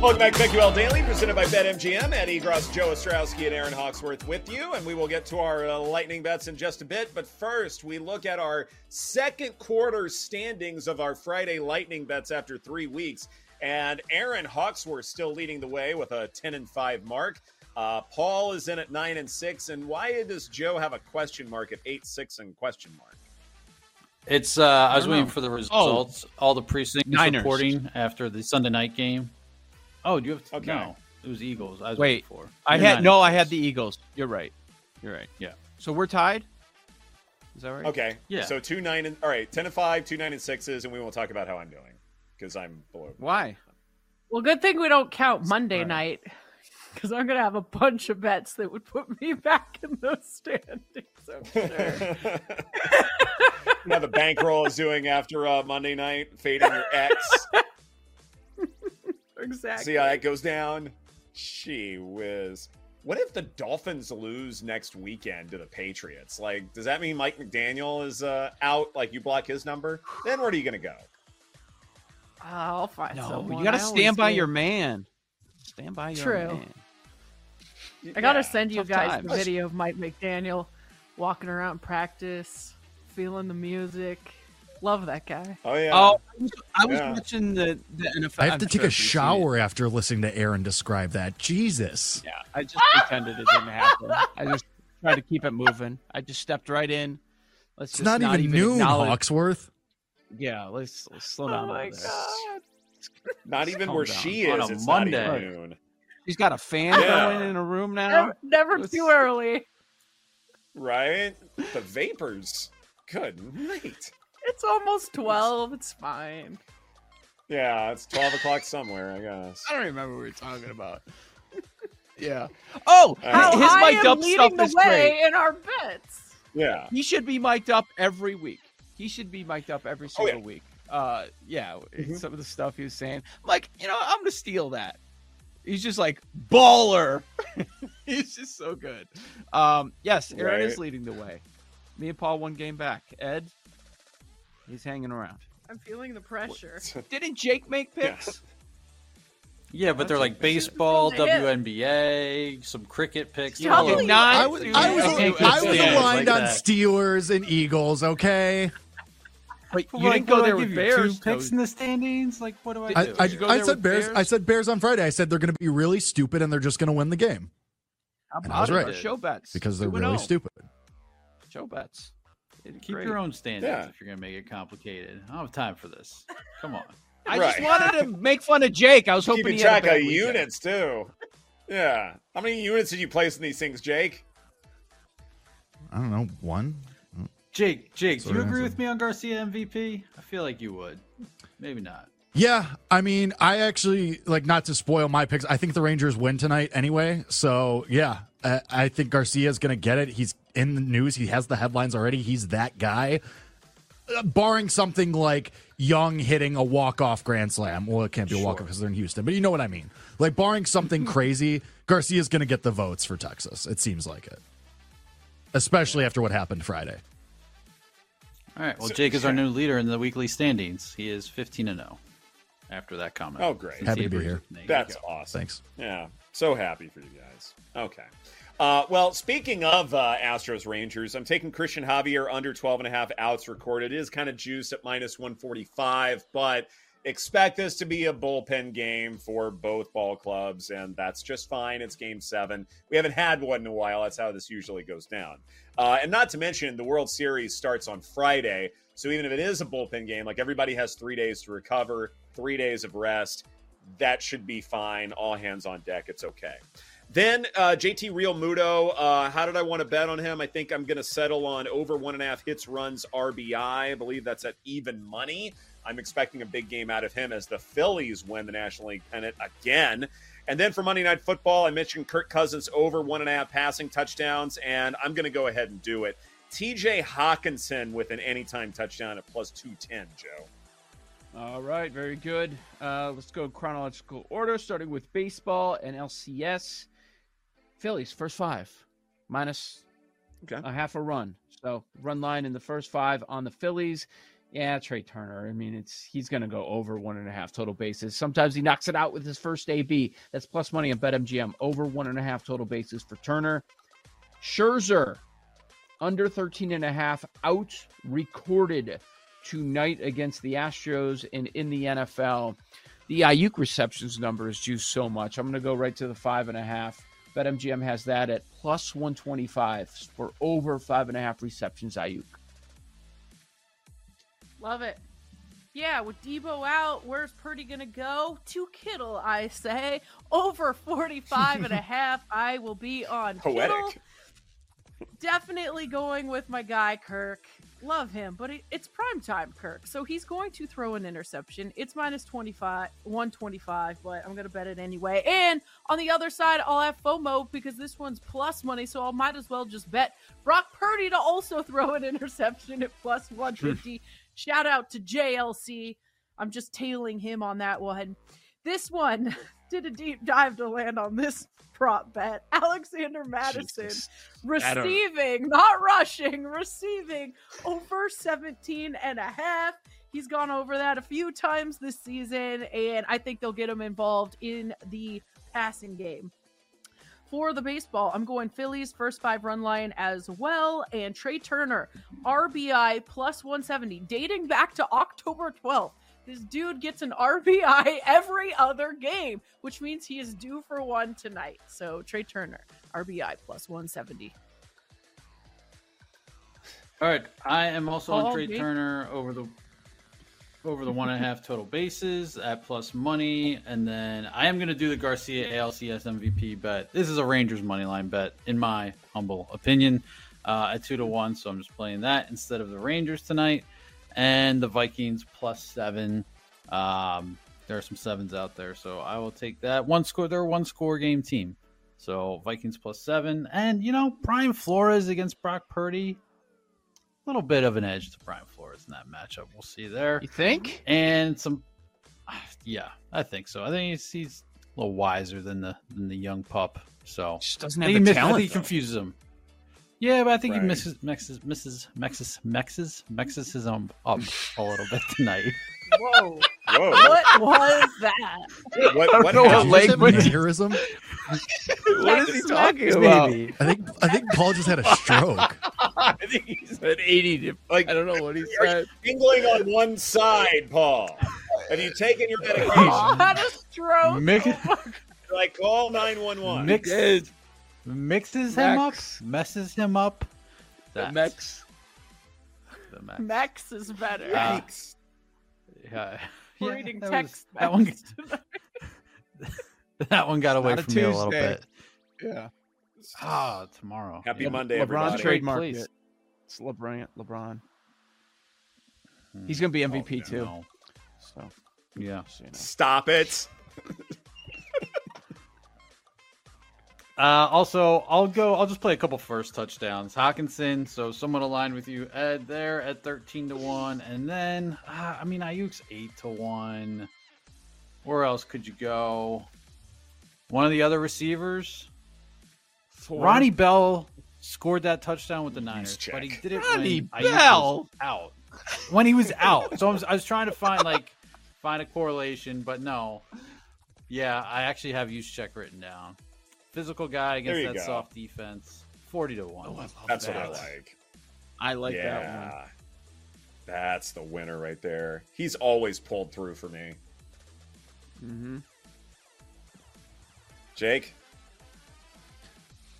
Welcome back to BetQL Daily, presented by BetMGM. Ed Egros, Joe Ostrowski, and Erin Hawksworth with you. And we will get to our uh, lightning bets in just a bit. But first, we look at our second quarter standings of our Friday lightning bets after three weeks. And Erin Hawksworth still leading the way with a 10 and 5 mark. Uh, Paul is in at 9 and 6. And why does Joe have a question mark at 8 6 and question mark? It's uh, I was don't waiting know. for the results. All the precincts Niners. reporting after the Sunday night game. Oh, do you have to, Okay. no? It was Eagles. I was Wait, waiting for. I You're had no. and I had the Eagles. You're right. You're right. Yeah. So we're tied. Is that right? Okay. Yeah. So 2 9 and, all right, 10 and 5, 2 9 and 6s. And we won't talk about how I'm doing because I'm below. Why? Well, good thing we don't count Monday Right. night because I'm gonna have a bunch of bets that would put me back in those standings. I'm sure. now the bankroll is doing after uh, Monday night, fading your ex. exactly. See how that goes down? Gee whiz. What if the Dolphins lose next weekend to the Patriots? Like, does that mean Mike McDaniel is uh, out? Like, you block his number? Then where are you going to go? I'll find No, someone. you got to stand by do. your man. Stand by your True. man. I gotta Yeah. send you guys times. the video of Mike McDaniel walking around practice, feeling the music. Love that guy. Oh, yeah. Oh, I was, I was Yeah. watching the, the NFL. I have I'm to take sure a you've seen it. shower after listening to Erin describe that. Jesus. Yeah, I just pretended it didn't happen. I just tried to keep it moving. I just stepped right in. Let's It's just not, even, noon, acknowledge- Hawksworth. Yeah, let's, let's slow down. Oh my little bit. god. not even where down. she On is. a It's Monday. not even noon. She's got a fan Yeah. going in a room now. Never, never Let's- too early. Right? The vapors. Good night. It's almost twelve. It's fine. Yeah, it's 12 o'clock somewhere, I guess. I don't remember what we were talking about. yeah. Oh, Uh, How his I mic'd am up stuff leading the is way great. in our bets. Yeah. He should be mic'd up every week. He should be mic'd up every Oh, yeah. single week. Uh, yeah. Mhm. Some of the stuff he was saying, I'm like, you know, I'm gonna steal that. He's just like baller. He's just so good. Um, yes, Erin is leading the way. Me and Paul one game back. Ed, he's hanging around. I'm feeling the pressure. Didn't Jake make picks? Yeah, but they're like baseball, This WNBA, some cricket picks. You They're did not I was, I was, that. Okay, I was aligned like on that. Steelers and Eagles, okay? But you Like, didn't go what do I there with you, Bears. Two picks though. in the standings. Like, what do I I, do? I, Did you go I said Bears. Bears? I said Bears on Friday. I said they're going to be really stupid and they're just going to win the game How And I was right. Our Show bets because they're really oh. stupid. Show bets. They did Keep great. your own standings Yeah. if you're gonna make it complicated. I don't have time for this. Come on. I just wanted to make fun of Jake. I was hoping Keeping he had a track of weekend. units, too. Yeah. How many units did you place in these things, Jake? I don't know. One? Jake, Jake, do you agree with me on Garcia MVP? I feel like you would. Maybe not. Yeah, I mean, I actually like not to spoil my picks. I think the Rangers win tonight anyway. So yeah, I, I think is going to get it. He's in the news. He has the headlines already. He's that guy. Uh, barring something like Young hitting a walk off grand slam. Well, it can't be a walk off because they're in Houston, but you know what I mean. Like barring something crazy, Garcia's going to get the votes for Texas. It seems like it, especially after what happened Friday. All right. Well, Jake is our new leader in the weekly standings. He is 15 and 0 after that comment. Oh, great. Happy to be here. That's awesome. Thanks. Yeah. So happy for you guys. Okay. Uh, well, speaking of uh, Astros Rangers, I'm taking Cristian Javier under 12 and a half outs recorded. It is kind of juiced at minus 145, but expect this to be a bullpen game for both ball clubs, and that's just fine. It's game seven. We haven't had one in a while. That's how this usually goes down. Uh, and not to mention, the World Series starts on Friday. So even if it is a bullpen game, like everybody has three days to recover, three days of rest, that should be fine. All hands on deck. It's okay. Then uh, JT Realmuto. Uh, how did I want to bet on him? I think I'm going to settle on over one and a half hits, runs, RBI. I believe that's at even money. I'm expecting a big game out of him as the Phillies win the National League pennant again. And then for Monday Night Football, I mentioned Kirk Cousins over one and a half passing touchdowns, and I'm going to go ahead and do it. TJ Hockenson with an anytime touchdown at plus 210, Joe. All right, very good. Uh, let's go chronological order, starting with baseball and LCS. Phillies first five, minus Okay. a half a run. So run line in the first five on the Phillies. Yeah, Trea Turner. I mean, it's he's going to go over one and a half total bases. Sometimes he knocks it out with his first AB. That's plus money on BetMGM. Over one and a half total bases for Turner. Scherzer under 13 and a half out recorded tonight against the Astros and in the NFL. The Aiyuk receptions number is juiced so much. I'm going to go right to the five and a half. BetMGM has that at plus 125 for over five and a half receptions. Aiyuk. Love it. Yeah, with Deebo out, where's Purdy going to go? To Kittle, I say. Over 45 and a half. I will be on Poetic. Kittle. Definitely going with my guy, Kirk. Love him, but it, it's prime time, Kirk. So he's going to throw an interception. It's minus 25, 125, but I'm going to bet it anyway. And on the other side, I'll have FOMO because this one's plus money, so I might as well just bet Brock Purdy to also throw an interception at plus 150. Hmm. Shout out to JLC. I'm just tailing him on that one. This one did a deep dive to land on this prop bet. Alexander Mattison Jesus. receiving, not rushing, receiving over 17 and a half. He's gone over that a few times this season, and I think they'll get him involved in the passing game. For the baseball, I'm going Phillies first five run line as well, and Trea Turner, RBI plus 170, dating back to October 12th. This dude gets an RBI every other game, which means he is due for one tonight. So Trea Turner, RBI plus 170. All right, I am also All on Trea. Turner over the over the one and a half total bases at plus money, and then I am going to do the Garcia ALCS MVP bet. This is a Rangers money line bet, in my humble opinion, uh, at two to one. So I'm just playing that instead of the Rangers tonight, and the Vikings plus seven. Um, there are some sevens out there, so I will take that. One score, they're a one score game team. So Vikings plus seven, and you know Brian Flores against Brock Purdy a little bit of an edge to Brian Flores in that matchup. We'll see there. You think? And some, yeah, I think so. I think he's, he's a little wiser than the than the young pup. So Just doesn't have the he, talent. he confuses him. Yeah, but I think Right. he misses, mixes, misses, mexes, mexes, mexes his own up a little bit tonight. Whoa. Whoa. what was that? What, what what leg- Is that Language. aneurysm? what is he talking Maybe. about? I think I think Paul just had a stroke. I think he said 80. To, Like, I don't know what he said. you tingling on one side, Paul? Have you taken your medication? Oh, had a stroke. Mix, oh like, call 911. mix, Did mixes him up, messes him up. the That's Mex? the Mex. Mex is better. Uh, Yeah, We're yeah, reading that text. was- that one, Mex that one got away not a from me a little bit. Yeah. Ah, tomorrow. Happy Yeah. Monday, LeBron everybody. trademark Please. it. It's LeBron. LeBron. Hmm. He's gonna be Oh, MVP too. no. So, Yeah. so you know. Stop it. Uh, also, I'll go. I'll just play a couple first touchdowns. Hockenson, so somewhat aligned with you, Ed. There at thirteen to one, and then uh, I mean Aiyuk's eight to one. Where else could you go? One of the other receivers, Ronnie Bell scored that touchdown with the Niners, check. but he did it Ronnie when Aiyuk Bell? was out. When he was out, so I was, I was trying to find like find a correlation, but no. Yeah, I actually have Juszczyk written down. Physical guy against that go. soft defense. Forty to one. That's what I like. I like yeah. that one. That's the winner right there. He's always pulled through for me. Mm-hmm. Jake?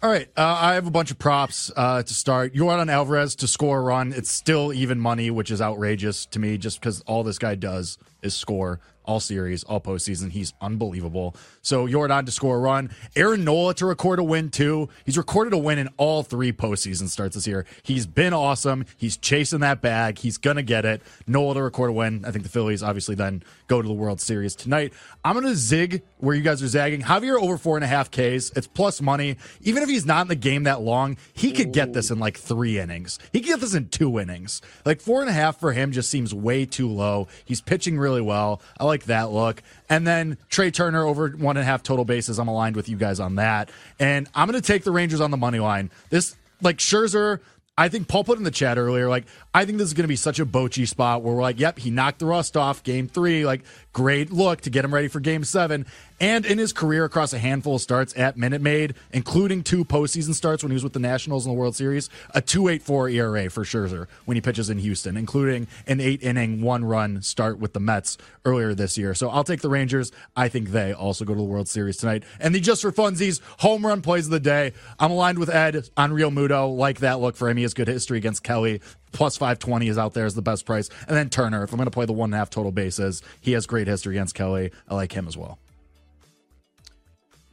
All right, uh, I have a bunch of props uh, to start. You want on Alvarez to score a run. It's still even money, which is outrageous to me, just because all this guy does is score all series, all postseason. He's unbelievable. So Yordan to score a run. Aaron Nola to record a win too. He's recorded a win in all three postseason starts this year. He's been awesome. He's chasing that bag. He's gonna get it. Nola to record a win. I think the Phillies obviously then go to the World Series tonight. I'm gonna zig where you guys are zagging. Javier over four and a half Ks. It's plus money. Even if he's not in the game that long, he could get this in like three innings. He could get this in two innings. Like four and a half for him just seems way too low. He's pitching really well. I like that look. And then Trea Turner over one and a half total bases. I'm aligned with you guys on that. And I'm going to take the Rangers on the money line. This, like Scherzer, I think Paul put in the chat earlier, like, I think this is going to be such a Bochy spot where we're like, yep, he knocked the rust off game three. Like, great look to get him ready for game seven. And in his career across a handful of starts at Minute Maid, including two postseason starts when he was with the Nationals in the World Series, a 2.84 ERA for Scherzer when he pitches in Houston, including an eight inning, one run start with the Mets earlier this year. So I'll take the Rangers. I think they also go to the World Series tonight. And the just for funsies home run plays of the day. I'm aligned with Ed on Realmuto. Like that look for him. He has good history against Kelly. Plus 520 is out there as the best price. And then Turner, if I'm going to play the one and a half total bases, he has great history against Kelly. I like him as well.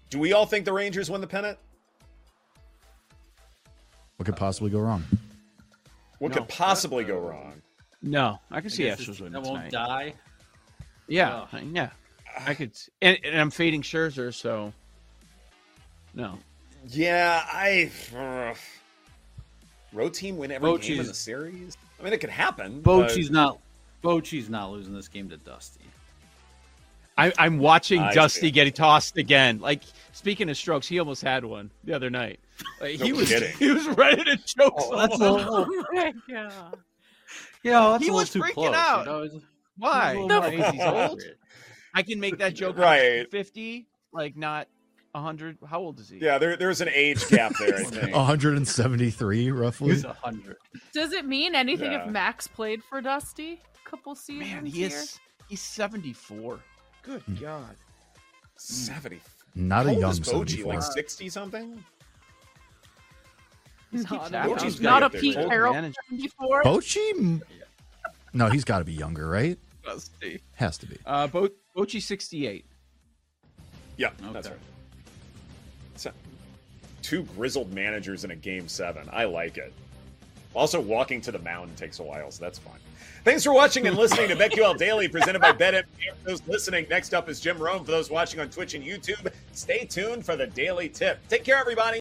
Do we all think the Rangers win the pennant? What could possibly go wrong? What No. could possibly go wrong? No, I can I see guess Astros it's- winning that won't tonight. die. Yeah, yeah. I could, and, and I'm fading Scherzer, so no. Yeah, I. Uh, road team win every game in the series. I mean, it could happen. Bochy's not. Bochy's not losing this game to Dusty. I, I'm watching I Dusty see. getting tossed again. Like speaking of strokes, he almost had one the other night. Like, he was kidding. he was ready to choke Oh, that's a little, Oh my god. yeah, that's He a was too freaking close. out. You know? It's- Why? it's a little The more Because he's old. I can make that joke. Right. Right. Fifty, like not hundred. How old is he? Yeah, there, there's an age gap there. I think. 173 roughly. He's a hundred. Does it mean anything Yeah. if Max played for Dusty a couple seasons Man, he here? is. He's seventy four. Good God. Seventy. Not How a young is Bochy? 74. Like sixty something? He Not keeps a- not a Pete Carroll 74. Bochy? No, he's got to be younger, right? Dusty. Has to be. Uh, Bo- Bochy sixty eight. Yeah, that's right. So, two grizzled managers in a game seven. I like it. Also, walking to the mound takes a while, so that's fine. Thanks for watching and listening to BetQL Daily, presented by BetMGM. For those listening, next up is Jim Rome. For those watching on Twitch and YouTube, stay tuned for the daily tip. Take care, everybody.